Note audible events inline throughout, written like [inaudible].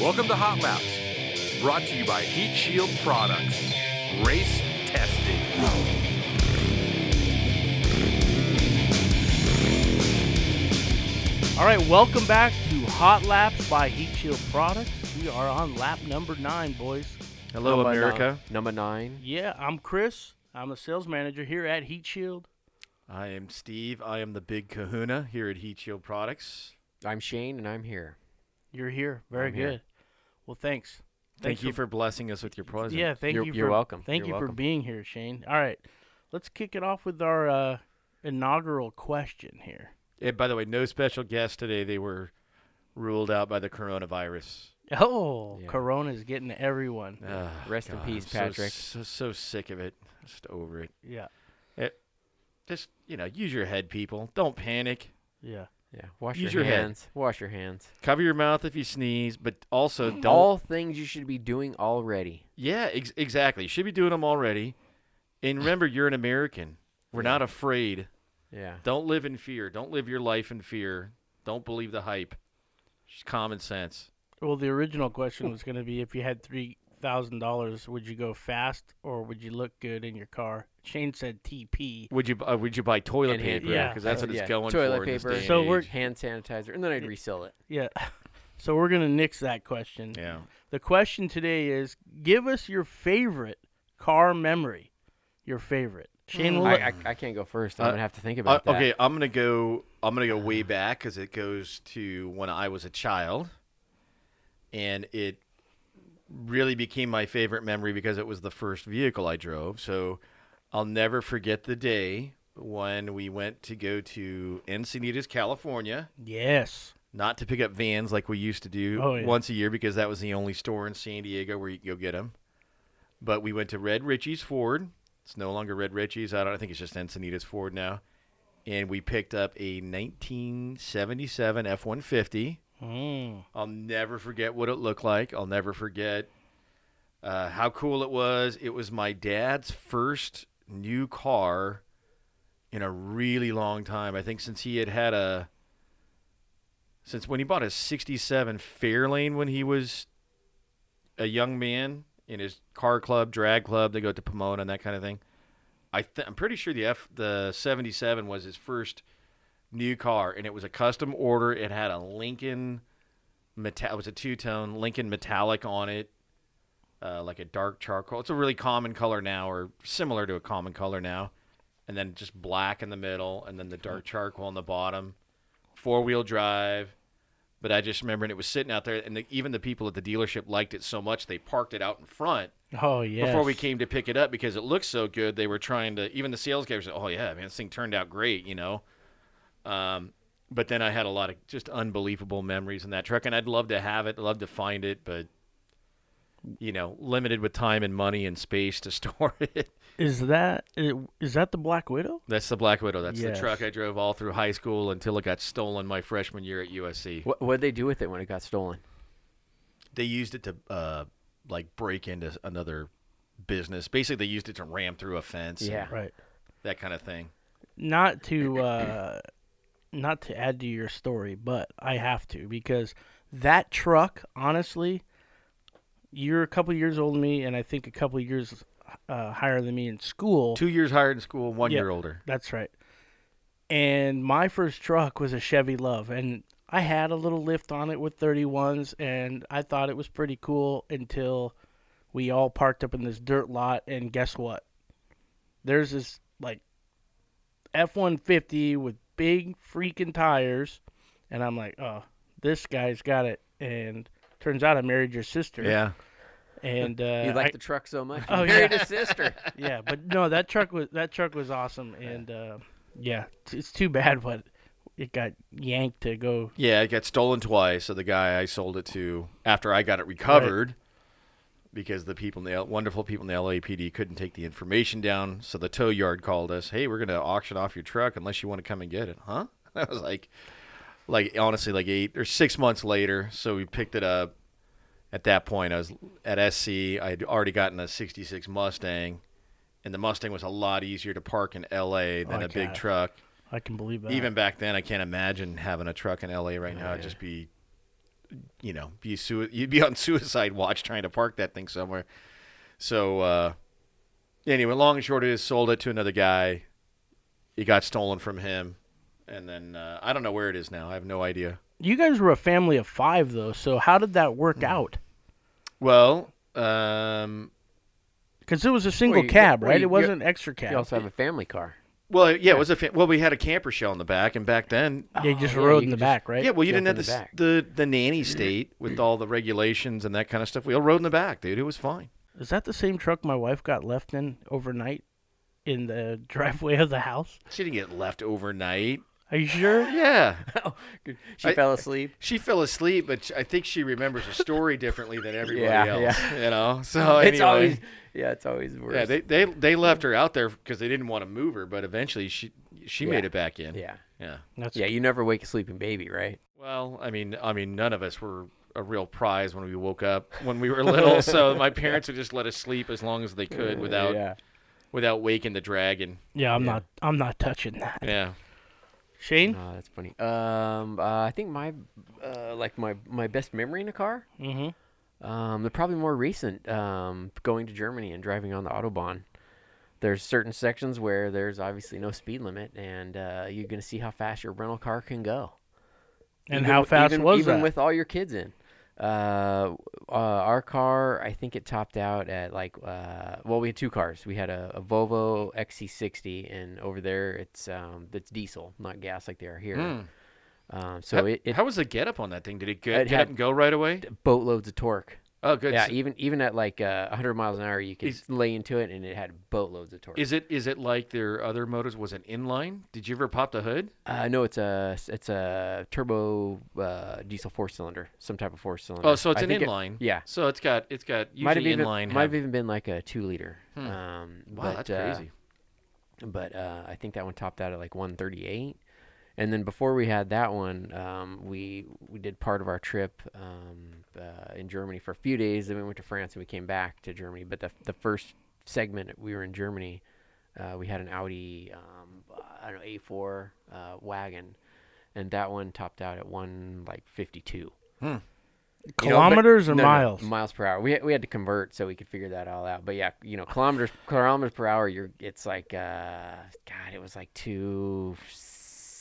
Welcome to Hot Laps, brought to you by Heat Shield Products. Race testing. All right, welcome back to Hot Laps by Heat Shield Products. We are on lap number nine, boys. Hello, Number America. Nine, number nine. Yeah, I'm Chris. I'm a sales manager here at Heat Shield. I am Steve. I am the big kahuna here at Heat Shield Products. I'm Shane, and I'm here. You're here. Very I'm here. good. Well, thanks. Thank Thanks you for blessing us with your presence. Yeah, thank You're- you. For, you're welcome. Thank You're you for being here, Shane. All right, let's kick it off with our uh, inaugural question here. And by the way, no special guests today. They were ruled out by the coronavirus. Oh, Yeah. Corona's getting to everyone. Ah, Rest in peace, I'm so- Patrick. So, so sick of it. Just over it. Yeah, Just you know, use your head, people. Don't panic. yeah. Yeah. Wash Use your, your head. hands. Wash your hands. Cover your mouth if you sneeze, but also don't. All things you should be doing already. Yeah, ex- exactly. You should be doing them already. And remember, you're an American. We're Yeah. not afraid. Yeah. Don't live in fear. Don't live your life in fear. Don't believe the hype. Just common sense. Well, the original question was going to be if you had three thousand dollars, would you go fast or would you look good in your car? Shane said TP. Would you uh, would you buy toilet And hand- paper? yeah. because that's Uh, what it's yeah. going Toilet for. in this paper. day and So we're- age. Hand sanitizer, and then I'd resell it. Yeah. [laughs] So we're gonna nix that question. yeah. The question today is: Give us your favorite car memory. Your favorite. Shane, will I, I, I can't go first. I'm Uh, gonna have to think Uh, about that. okay, I'm gonna go. I'm gonna go way back because it goes to when I was a child, and it really became my favorite memory because it was the first vehicle I drove. So I'll never forget the day when we went to go to Encinitas, California. yes. not to pick up vans like we used to do Oh, yeah. once a year because that was the only store in San Diego where you could go get them. But we went to Red Ritchie's Ford. It's no longer Red Ritchie's. I don't I think it's just Encinitas Ford now. And we picked up a 1977 F-150. Mm. I'll never forget what it looked like. I'll never forget uh, how cool it was. It was my dad's first new car in a really long time. I think since he had had a since when he bought a 67 Fairlane when he was a young man in his car club, drag club, they go to Pomona and that kind of thing. I th- I'm pretty sure the F the 77 was his first new car and it was a custom order. It had a Lincoln metal. it was a two-tone Lincoln metallic on it. Uh, like a dark charcoal. It's a really common color now or similar to a common color now. And then just black in the middle and then the dark charcoal on the bottom. Four-wheel drive. But I just remember and it was sitting out there and the, even the people at the dealership liked it so much they parked it out in front Oh yeah. before we came to pick it up because it looked so good. They were trying to even the sales guys said, "Oh yeah, man, this thing turned out great," you know. Um, but then I had a lot of just unbelievable memories in that truck, and I'd love to have it, love to find it, but you know, limited with time and money and space to [laughs] store it. Is that i- is that the Black Widow? That's the Black Widow. That's Yes. the truck I drove all through high school until it got stolen my freshman year at USC. What what'd they do with it when it got stolen? They used it to uh, like break into another business. Basically, they used it to ram through a fence. and Yeah. Right. that kind of thing. Not to uh, not to add to your story, but I have to because that truck, honestly, you're a couple years older than me, and I think a couple years uh, higher than me in school. Two years higher in school, one Yeah. year older. That's right. And my first truck was a Chevy Love, and I had a little lift on it with 31s, and I thought it was pretty cool until we all parked up in this dirt lot, and guess what? There's this like F 150 with big freaking tires, and I'm like, oh, this guy's got it. And turns out I married your sister. Yeah. And [laughs] uh, you I- liked the truck so much. Oh, you married yeah. his sister. [laughs] yeah, but no, that truck was that truck was awesome, and uh, yeah, it's, it's too bad, but it got yanked to go. Yeah, it got stolen twice. So the guy I sold it to after I got it recovered, because the people in the wonderful people in the LAPD couldn't take the information down. So the tow yard called us. Hey, we're gonna auction off your truck unless you want to come and get it, huh? [laughs] I was like, like honestly, like eight or six months later. So we picked it up. At that point, I was at SC. I had already gotten a '66 Mustang, and the Mustang was a lot easier to park in LA than a big truck. I can believe that. Even back then, I can't imagine having a truck in LA right now. It'd just be you know, be sui- you'd be on [laughs] suicide watch trying to park that thing somewhere. So uh, anyway, long and short of it is, sold it to another guy. It got stolen from him, and then uh, I don't know where it is now. I have no idea. You guys were a family of five, though. So how did that work Hmm. out? Well, um, Because it was a single you- cab, well, right? you- it wasn't extra cab. You also have a family car. Well, yeah, it was a fa- well. We had a camper shell in the back, and back then, yeah, you oh, just Oh, rode you in the just- back, right? yeah, well, you Jump didn't have the, the the the nanny state with all the regulations and that kind of stuff. We all rode in the back, dude. It was fine. Is that the same truck my wife got left in overnight in the [laughs] driveway of the house? She didn't get left overnight. Are you sure? [laughs] Yeah, [laughs] oh, She I- fell asleep. she fell asleep, but I think she remembers the story differently than everybody Yeah, else. yeah. You know, so it's anyway. always yeah, it's always worse. Yeah, they, they they left her out there because they didn't want to move her, but eventually she she Yeah. made it back in. yeah, yeah. That's yeah. You never wake a sleeping baby, right? Well, I mean, I mean, none of us were a real prize when we woke up when we were little. so [laughs] my parents would just let us sleep as long as they could uh, without yeah. without waking the dragon. yeah. I'm Yeah. not. I'm not touching that. Yeah. Shane. Oh, that's funny. Um, uh, I think my uh, like my my best memory in a car. Mm-hmm. Um, the probably more recent. Um, going to Germany and driving on the autobahn. There's certain sections where there's obviously no speed limit, and uh, you're gonna see how fast your rental car can go. And Even how fast even, was even that? with all your kids in? Uh, uh, our car, I think it topped out at like, uh, well, we had two cars. We had a, a Volvo XC60, and over there it's um, it's diesel, not gas like they are here. Hmm. Um, so how, it, it how was the get up on that thing? Did it get, It get up and go right away? boatloads of torque. Oh, good. Yeah, even even at like uh, 100 miles an hour, you could Is- lay into it, and it had boatloads of torque. Is it is it like their other motors? Was it inline? Did you ever pop the hood? Uh, no, it's a it's a turbo uh, diesel four cylinder, some type of four cylinder. Oh, so it's I an think it- inline. yeah, So it's got it's got usually might have even inline. might have- have even been like a two liter. Hmm. Um, wow, but, that's uh, crazy. but uh, I think that one topped out at like 138. And then before we had that one, um, we we did part of our trip um, uh, in Germany for a few days. Then we went to France and we came back to Germany. But the the first segment we were in Germany, uh, we had an Audi um, I don't know A4 uh, wagon, and that one topped out at one like 52. Hmm. You know, but- Kilometers or no, no, miles? miles per hour. We had, we had to convert so we could figure that all out. But yeah, you know, kilometers kilometers per hour. You're it's like uh, God, it was like two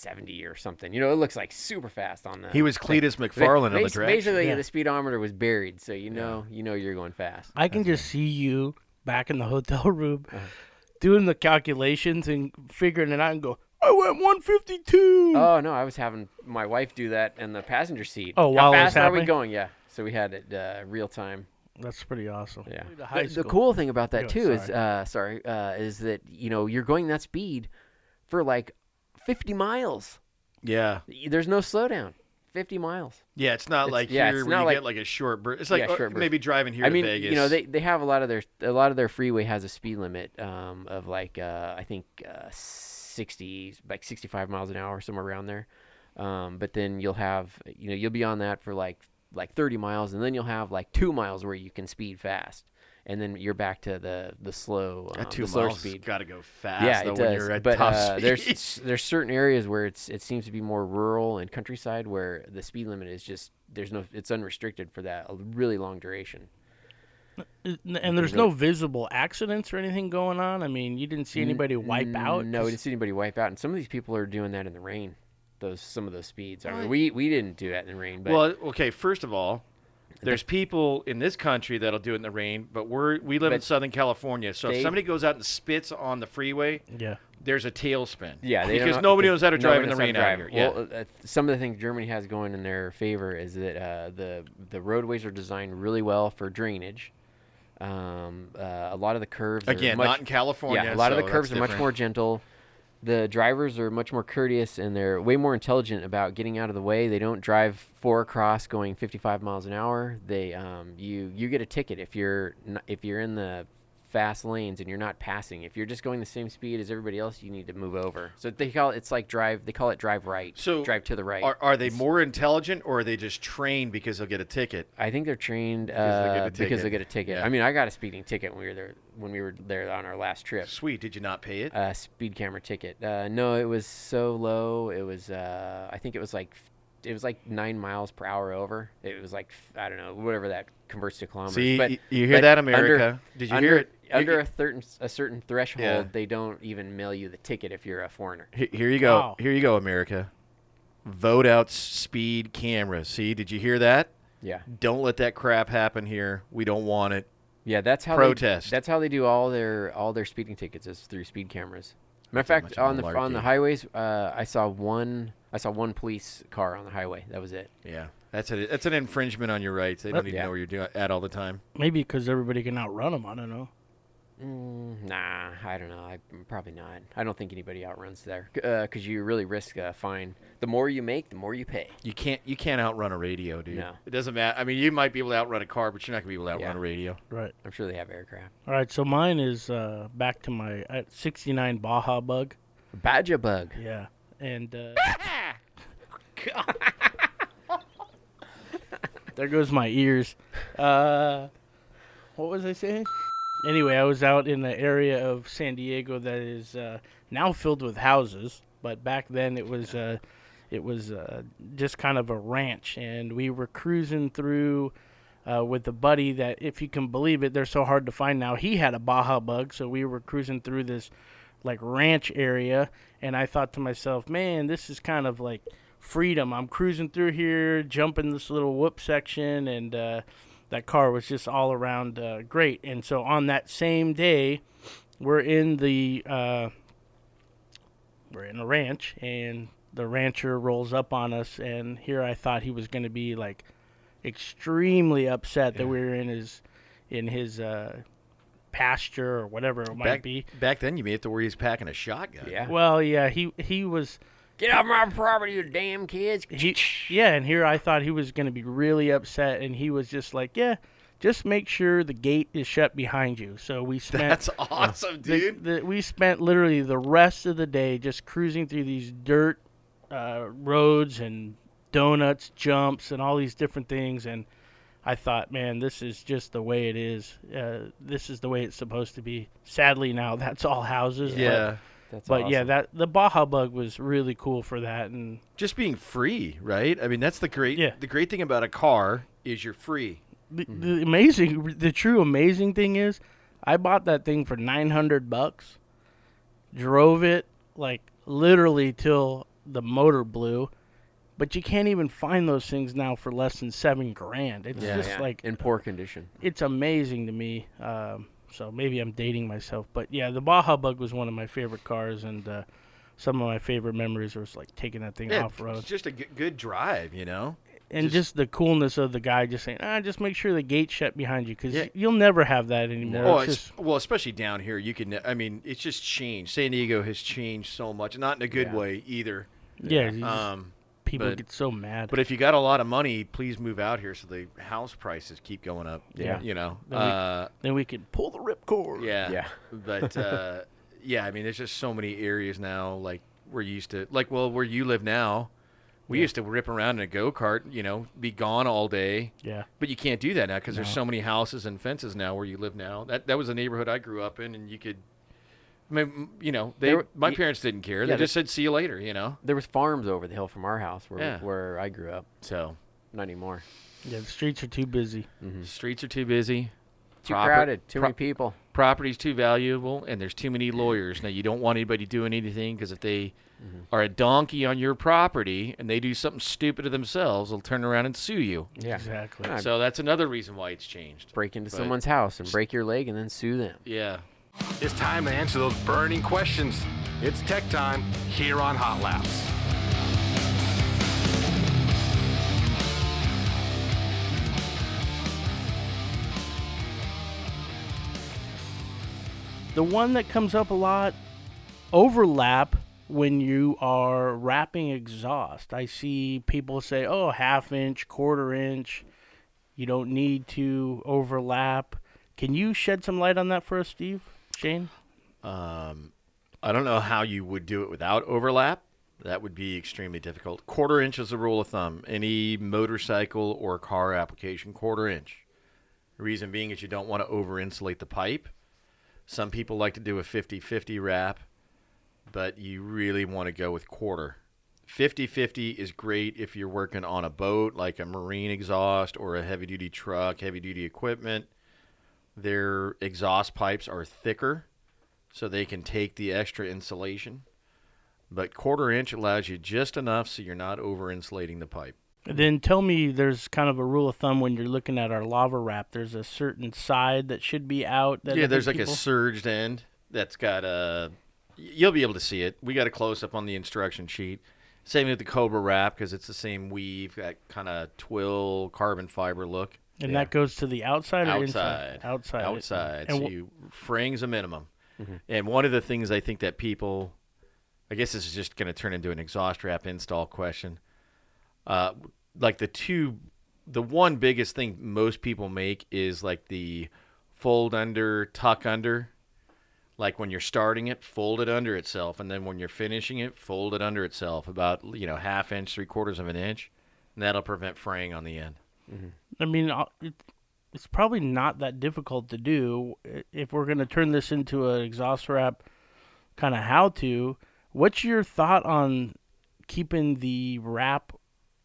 seventy or something. You know, it looks like super fast on the. He was Cletus ba- McFarland on the bas- track. Basically, Yeah. the speedometer was buried, so you know you know you're going fast. I can just see you back in the hotel [laughs] room Uh-huh. doing the calculations and figuring it out and go, I went 152. Oh no, I was having my wife do that in the passenger seat. Oh, while How fast are we going? Yeah. So we had it uh, real time. That's pretty awesome. Yeah. The The, the cool thing about that Go, too is, sorry. uh, sorry, uh, is that you know you're going that speed for like 50 miles. Yeah. There's no slowdown. 50 miles. Yeah, it's not It's- like yeah, here it's where you like- get like a short burst. It's like Yeah, uh, maybe driving here I to mean, Vegas. you know, they, they have a lot of their a lot of their freeway has a speed limit um, of like uh, I think uh, 60 like 65 miles an hour somewhere around there. Um, but then you'll have you know you'll be on that for like like 30 miles and then you'll have like 2 miles where you can speed fast. And then you're back to the the slow um, that two the slower miles speed. got to go fast. yeah, though, it when does. you're at but top uh, speed. there's there's certain areas where it's it seems to be more rural and countryside where the speed limit is just there's no it's unrestricted for that a really long duration. And there's no visible accidents or anything going on. I mean, you didn't see anybody wipe N- out. No, we didn't see anybody wipe out, and some of these people are doing that in the rain. Those some of those speeds. I mean, we we didn't do that in the rain, but well, okay. First of all, there's people in this country that'll do it in the rain, but we're we live in But Southern California, so if they- somebody goes out and spits on the freeway, Yeah. there's a tailspin. yeah, they don't because know- nobody knows how to drive in the knows how rain to out drive. here. Yeah. Well, uh, uh, some of the things Germany has going in their favor is that uh, the the roadways are designed really well for drainage. Um, uh, a lot of the curves are Again, much, not in California. Yeah, a lot of so the curves are much different. more gentle. The drivers are much more courteous and they're way more intelligent about getting out of the way. They don't drive four across going 55 miles an hour. They um, you you get a ticket if you're if you're in the fast lanes and you're not passing. If you're just going the same speed as everybody else, you need to move over. So they call it, it's like drive. They call it drive right. So drive to the right. Are, are they more intelligent or are they just trained because they'll get a ticket? I think they're trained Because they get a uh, because they ticket. get a ticket. Yeah. I mean, I got a speeding ticket when we were there when we were there on our last trip. Sweet. Did you not pay it? uh, speed camera ticket. Uh, no, it was so low. It was uh, I think it was like it was like nine miles per hour over. It was like I don't know whatever that converts to kilometers. See, but you hear that, under- America? Did you under, hear it? Under a certain a certain threshold, Yeah. they don't even mail you the ticket if you're a foreigner. He- Here you go. Wow. Here you go, America. Vote out speed cameras. See, did you hear that? Yeah, Don't let that crap happen here. We don't want it. yeah. That's how Protest. They, that's how they do all their all their speeding tickets is through speed cameras. Matter of That's fact, of on the on the malarkey. highways, uh, I saw one I saw one police car on the highway. That was it. Yeah, that's a that's an infringement on your rights. They don't even Yeah. know where you're doing at all the time. Maybe because everybody can outrun them. I don't know. Mm, nah, I don't know. I probably not. I don't think anybody outruns there because you really risk a fine. The more you make, the more you pay. You can't you can't outrun a radio, dude. No. It doesn't matter. I mean, you might be able to outrun a car, but you're not gonna be able to outrun Yeah. a radio. Right. I'm sure they have aircraft. All right. So mine is uh, back to my uh, 69 Baja Bug. Badger bug. Yeah. And uh, [laughs] [laughs] there goes my ears. Uh, what was I saying? Anyway, I was out in the area of San Diego that is uh, now filled with houses, but back then it was uh, it was uh, just kind of a ranch, and we were cruising through. Uh, with a buddy that, if you can believe it, they're so hard to find now. He had a Baja Bug, so we were cruising through this like ranch area and I thought to myself, man, this is kind of like freedom. I'm cruising through here, jumping this little whoop section, and uh, that car was just all around uh, great. And so on that same day, we're in the uh, we're in a ranch, and the rancher rolls up on us, and here I thought he was going to be like extremely upset that we were in his in his uh, pasture or whatever it might be. back then, you may have to worry he's packing a shotgun. Yeah. Well, yeah, he he was Get off my property, you damn kids. he yeah, and here I thought he was going to be really upset, and he was just like, yeah, just make sure the gate is shut behind you. So we spent That's [laughs] awesome, the, dude. the, we spent literally the rest of the day just cruising through these dirt uh, roads and donuts, jumps, and all these different things, and. I thought, man, this is just the way it is. Uh, this is the way it's supposed to be. Sadly, now that's all houses. but- yeah. That's but yeah, that the Baja Bug was really cool for that, and Just being free, right? I mean, that's the great Yeah. the great thing about a car is you're free. the, Mm-hmm. the amazing, the true amazing thing is, I bought that thing for nine hundred bucks, drove it like literally till the motor blew, but you can't even find those things now for less than seven grand. It's Yeah. just Yeah, like in poor condition. it's amazing to me. Um, so maybe I'm dating myself, but yeah, the Baja Bug was one of my favorite cars, and uh, some of my favorite memories was like taking that thing Yeah, off road. it's just a g- good drive, you know. and Just- just, the coolness of the guy just saying, ah, just make sure the gate's shut behind you because Yeah. you'll never have that anymore. Oh, it's just, well, especially down here, you can. I mean, it's just changed. San Diego has changed so much, not in a good Yeah. way either. yeah, Um, people but- get so mad. but if you got a lot of money, please move out here so the house prices keep going up. Yeah. you know. Then we- Uh, then we could pull the ripcord. yeah, Yeah. But uh, [laughs] yeah, I mean, there's just so many areas now. Like we're used to, like, well, where you live now, we Yeah. used to rip around in a go kart. You know, be gone all day. yeah, But you can't do that now because there's so many houses and fences now where you live now. That that was a neighborhood I grew up in, and you could, I mean, you know, they were- my y- parents didn't care. yeah, they just said see you later, you know. There was farms over the hill from our house where Yeah. where I grew up. So Not anymore. yeah. The streets are too busy. Mm-hmm. streets are too busy, Too Proper- crowded. Too pro- many people. property's too valuable, and there's too many lawyers. Now you don't want anybody doing anything because if they mm-hmm. are a donkey on your property and they do something stupid to themselves, they'll turn around and sue you. Yeah. Exactly. Yeah. So that's another reason why it's changed. Break into But- someone's house and break your leg and then sue them. Yeah. It's time to answer those burning questions. It's tech time here on Hot Laps. The one that comes up a lot, overlap when you are wrapping exhaust. I see people say, "Oh, half inch, quarter inch." You don't need to overlap. Can you shed some light on that for us, Steve? Shane? Um, I don't know how you would do it without overlap. That would be extremely difficult. Quarter inch is a rule of thumb. Any motorcycle or car application, quarter inch. The reason being is you don't want to over insulate the pipe. Some people like to do a 50 50 wrap, but you really want to go with quarter. 50-50 is great if you're working on a boat like a marine exhaust or a heavy duty truck, heavy duty equipment. Their exhaust pipes are thicker so they can take the extra insulation. But quarter inch allows you just enough so you're not over insulating the pipe. Then tell me there's kind of a rule of thumb when you're looking at our lava wrap. There's a certain side that should be out. That yeah, there's like a surged end that's got a. You'll be able to see it. We got a close up on the instruction sheet. Same with the Cobra wrap because it's the same weave, that kind of twill carbon fiber look. And yeah. that goes to the outside or inside? Outside. Outside. Outside. And so wh- you fraying's a minimum. Mhm. And one of the things I think that people, I guess this is just going to turn into an exhaust wrap install question. Uh, like the two, the one biggest thing most people make is like the fold under, tuck under. Like when you're starting it, fold it under itself, and then when you're finishing it, fold it under itself, about you know half inch, three quarters of an inch, and that'll prevent fraying on the end. I mean, it's probably not that difficult to do. If we're going to turn this into an exhaust wrap kind of how to, what's your thought on keeping the wrap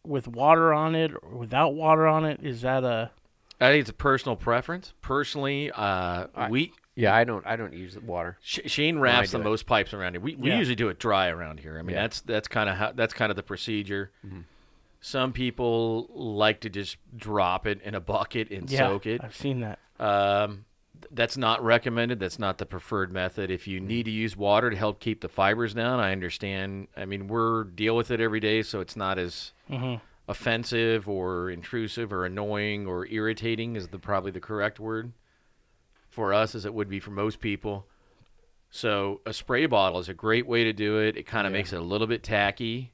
with water on it or without water on it? Is that a. I think it's a personal preference. Personally, uh, I- we Yeah, I don't I don't use water. Sh- Shane wraps do the it. most pipes around here. We, we Yeah. usually do it dry around here. I mean, Yeah. that's that's kind of how that's kind of the procedure. Mm-hmm. Some people like to just drop it in a bucket and Yeah, soak it. I've seen that. Um, that's not recommended. That's not the preferred method. If you need to use water to help keep the fibers down, I understand. I mean, we're deal with it every day, so it's not as hmm offensive or intrusive or annoying or irritating is the probably the correct word for us as it would be for most people. So a spray bottle is a great way to do it. It kind of Yeah. makes it a little bit tacky.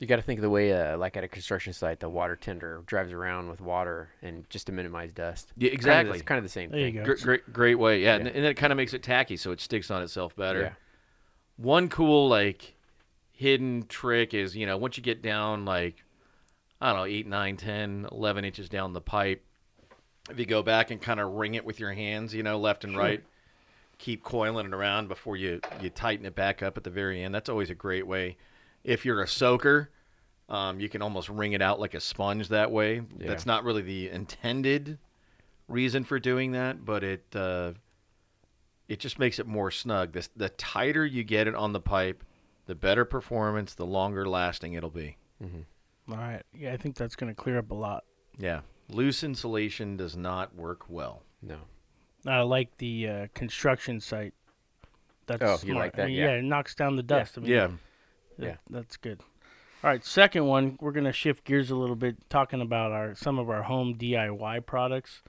You got to think of the way, uh, like at a construction site, the water tender drives around with water and just to minimize dust. Yeah, Kind of, exactly. it's kind of the same There you thing. go. Great, great, great way. Yeah, And, Yeah. and then it kind of makes it tacky, so it sticks on itself better. Yeah. One cool like hidden trick is you know once you get down like I don't know 8, 9, 10, 11 inches down the pipe, if you go back and kind of ring it with your hands, you know, left and Sure. right, keep coiling it around before you you tighten it back up at the very end. That's always a great way. If you're a soaker, um, you can almost wring it out like a sponge that way. Yeah. That's not really the intended reason for doing that, but it uh, it just makes it more snug. The the tighter you get it on the pipe, the better performance, the longer lasting it'll be. All right. Yeah, I think that's going to clear up a lot. Yeah, loose insulation does not work well. No. I like the uh, construction site. That's Oh, smart. you like I mean, yeah. it knocks down the dust. I mean, Yeah, that- Yeah. that's good. All right, second one, we're gonna shift gears a little bit, talking about our some of our home DIY products.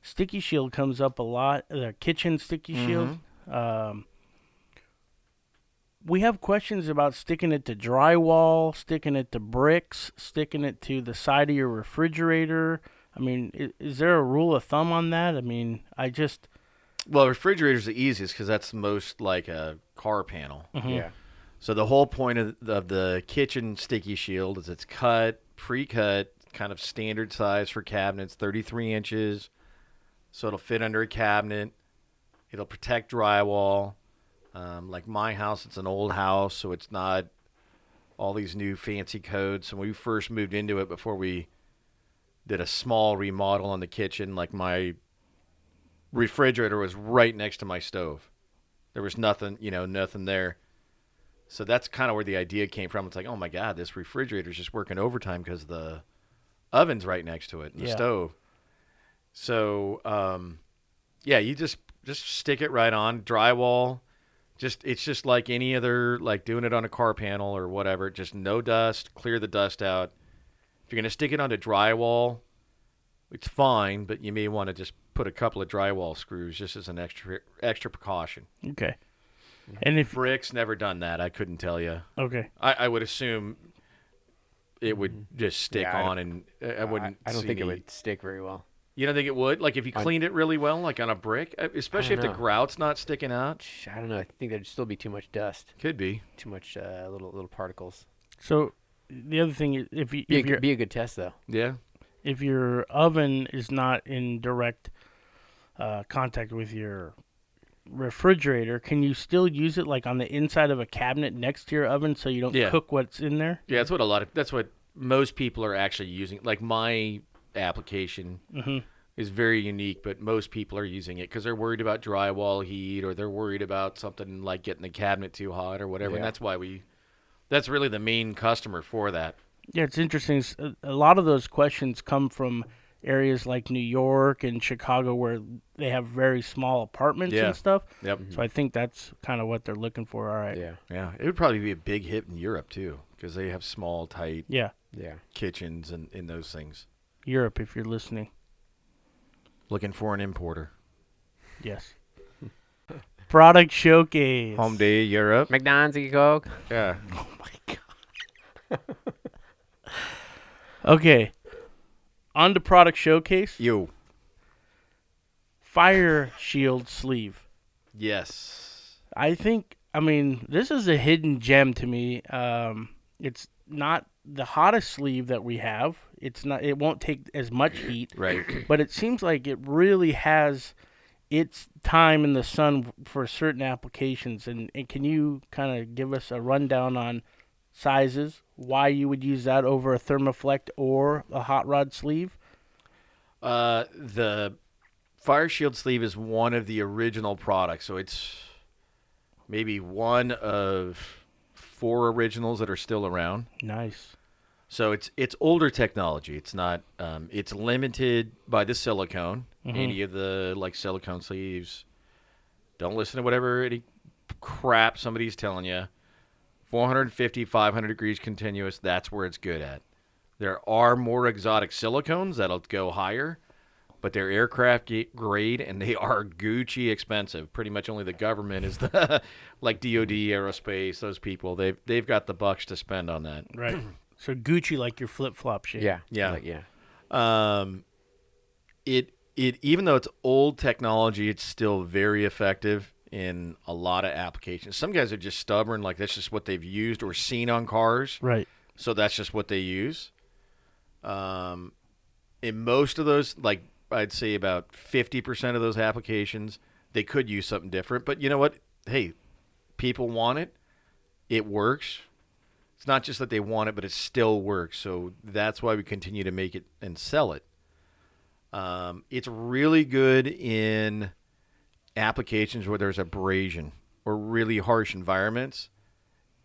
Sticky Shield comes up a lot. The kitchen Sticky Shield. Um, we have questions about sticking it to drywall, sticking it to bricks, sticking it to the side of your refrigerator. I mean, is, is there a rule of thumb on that? I mean, I just well, refrigerator's the easiest because that's most like a car panel. mhm. Yeah. So the whole point of the, of the kitchen sticky shield is it's cut, pre-cut, kind of standard size for cabinets, 33 inches. So it'll fit under a cabinet. It'll protect drywall. Um, like my house, it's an old house, so it's not all these new fancy codes. So when we first moved into it, before we did a small remodel on the kitchen, like my refrigerator was right next to my stove. There was nothing, you know, nothing there. So that's kind of where the idea came from. It's like, oh my God, this refrigerator's just working overtime because the oven's right next to it, and the stove. So, um, yeah, you just just stick it right on drywall. Just it's just like any other like doing it on a car panel or whatever. Just no dust, clear the dust out. If you're gonna stick it onto drywall, it's fine, but you may want to just put a couple of drywall screws just as an extra extra precaution. okay. And if Bricks never done that. I couldn't tell you. okay, I, I would assume it would just stick. Yeah, I on, and I, I wouldn't. I, don't see think it any- would stick very well. You don't think it would? Like if you I- cleaned it really well, like on a brick, Uh, especially if don't the know. grout's not sticking out. I don't know. I think there'd still be too much dust, Could be. too much uh, little little particles. so the other thing is if you Be a, if good- your be a good test though. Yeah. if your oven is not in direct uh, contact with your refrigerator, can you still use it like on the inside of a cabinet next to your oven so you don't Yeah. cook what's in there? Yeah, that's what a lot of that's what most people are actually using. Like my application Mhm. is very unique, but most people are using it because they're worried about drywall heat or they're worried about something like getting the cabinet too hot or whatever. And that's why we. That's really the main customer for that. Yeah, it's interesting. S- A a lot of those questions come from areas like New York and Chicago where they have very small apartments Yeah. and stuff. Yep. So I think that's kind of what they're looking for. All right. Yeah. Yeah, it would probably be a big hit in Europe too because they have small, tight Yeah. Yeah. kitchens and in those things. Europe, if you're listening. Looking for an importer. Yes. [laughs] Product showcase. Home day Europe. McDonald's, you Coke. Yeah. [laughs] Oh my god. [laughs] okay. On to product showcase. You. Fire shield sleeve. Yes. I think I mean this is a hidden gem to me. Um, it's not the hottest sleeve that we have. It's not. It won't take as much heat, Right. [clears throat] but it seems like it really has its time in the sun for certain applications. And, and can you kind of give us a rundown on sizes, why you would use that over a Thermaflect or a hot rod sleeve? Uh, the Fire Shield sleeve is one of the original products, so it's maybe one of four originals that are still around. Nice. So it's it's older technology. It's not. Um, it's limited by the silicone. Any of the like silicone sleeves. Don't listen to whatever any crap somebody's telling you. 450, 500 degrees continuous. That's where it's good at. There are more exotic silicones that'll go higher, but they're aircraft grade and they [laughs] are Gucci expensive. Pretty much only the government is the [laughs] like DoD, aerospace, those people. They've they've got the bucks to spend on that. Right. [clears throat] so Gucci like your flip flop shit. Yeah. Yeah. Like, yeah. um, it it even though it's old technology, it's still very effective in a lot of applications. Some guys are just stubborn, like that's just what they've used or seen on cars, Right. so that's just what they use. Um, in most of those, like I'd say about fifty percent of those applications, they could use something different. But you know what? Hey, people want it. It works. It's not just that they want it, but it still works. So that's why we continue to make it and sell it. Um, it's really good in applications where there's abrasion or really harsh environments.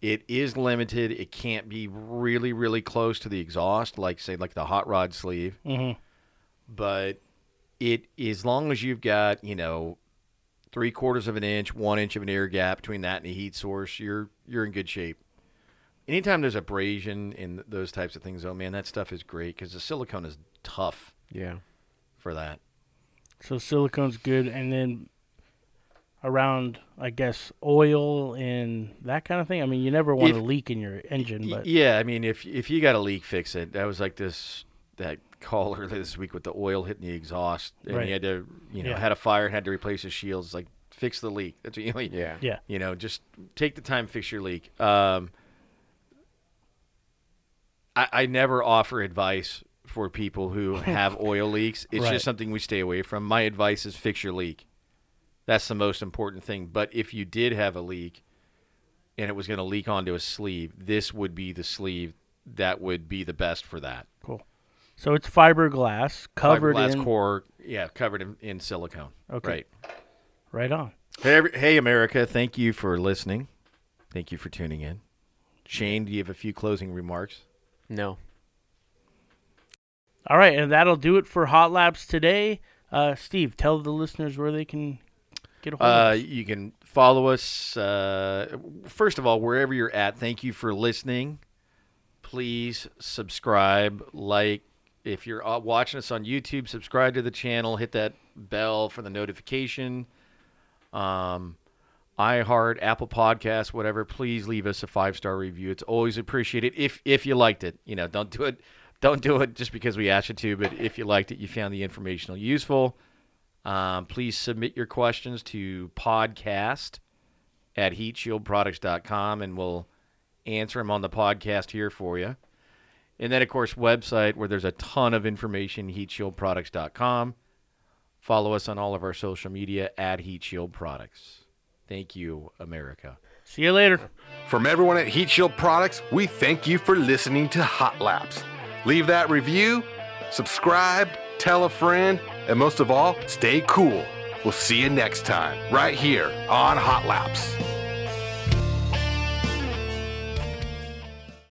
It is limited. It can't be really, really close to the exhaust, like say, like the hot rod sleeve. Mm-hmm. But it, as long as you've got, you know, three quarters of an inch, one inch of an air gap between that and the heat source, you're you're in good shape. Anytime there's abrasion and those types of things, oh man, that stuff is great because the silicone is tough Yeah. for that. So silicone's good, and then around, I guess, oil and that kind of thing. I mean, you never want If- a leak in your engine, but yeah, I mean, if if you got a leak, fix it. That was like this that call earlier [laughs] this week with the oil hitting the exhaust, and Right. he had to, you know, Yeah. had a fire, and had to replace his shields. Like, fix the leak. That's what you know, Yeah. yeah, you know, just take the time, fix your leak. Um, I, I never offer advice for people who have [laughs] oil leaks. It's Right. just something we stay away from. My advice is fix your leak. That's the most important thing. But if you did have a leak and it was going to leak onto a sleeve, this would be the sleeve that would be the best for that. cool. So it's fiberglass covered Fiberglass in. core, yeah, covered in, in silicone. Okay. Right. Right on. Hey, every- hey, America! Thank you for listening. Thank you for tuning in. Shane, do you have a few closing remarks? No. All right, and that'll do it for Hot Laps today. Uh, Steve, tell the listeners where they can get a hold Uh, you can follow us. Uh, first of all, wherever you're at, thank you for listening. Please subscribe, like. If you're uh, watching us on YouTube, subscribe to the channel. Hit that bell for the notification. Um, iHeart, Apple Podcasts, whatever. Please leave us a five star review. It's always appreciated if if you liked it. You know, don't do it. Don't do it just because we asked you to. But if you liked it, you found the informational useful. Um, please submit your questions to podcast at heatshieldproducts.com and we'll answer them on the podcast here for you. And then, of course, website where there's a ton of information, heatshieldproducts.com. Follow us on all of our social media at heatshieldproducts. Thank you, America. See you later. From everyone at Heat Shield Products, we thank you for listening to Hot Laps. Leave that review, subscribe, tell a friend, and most of all, stay cool. We'll see you next time, right here on Hot Laps.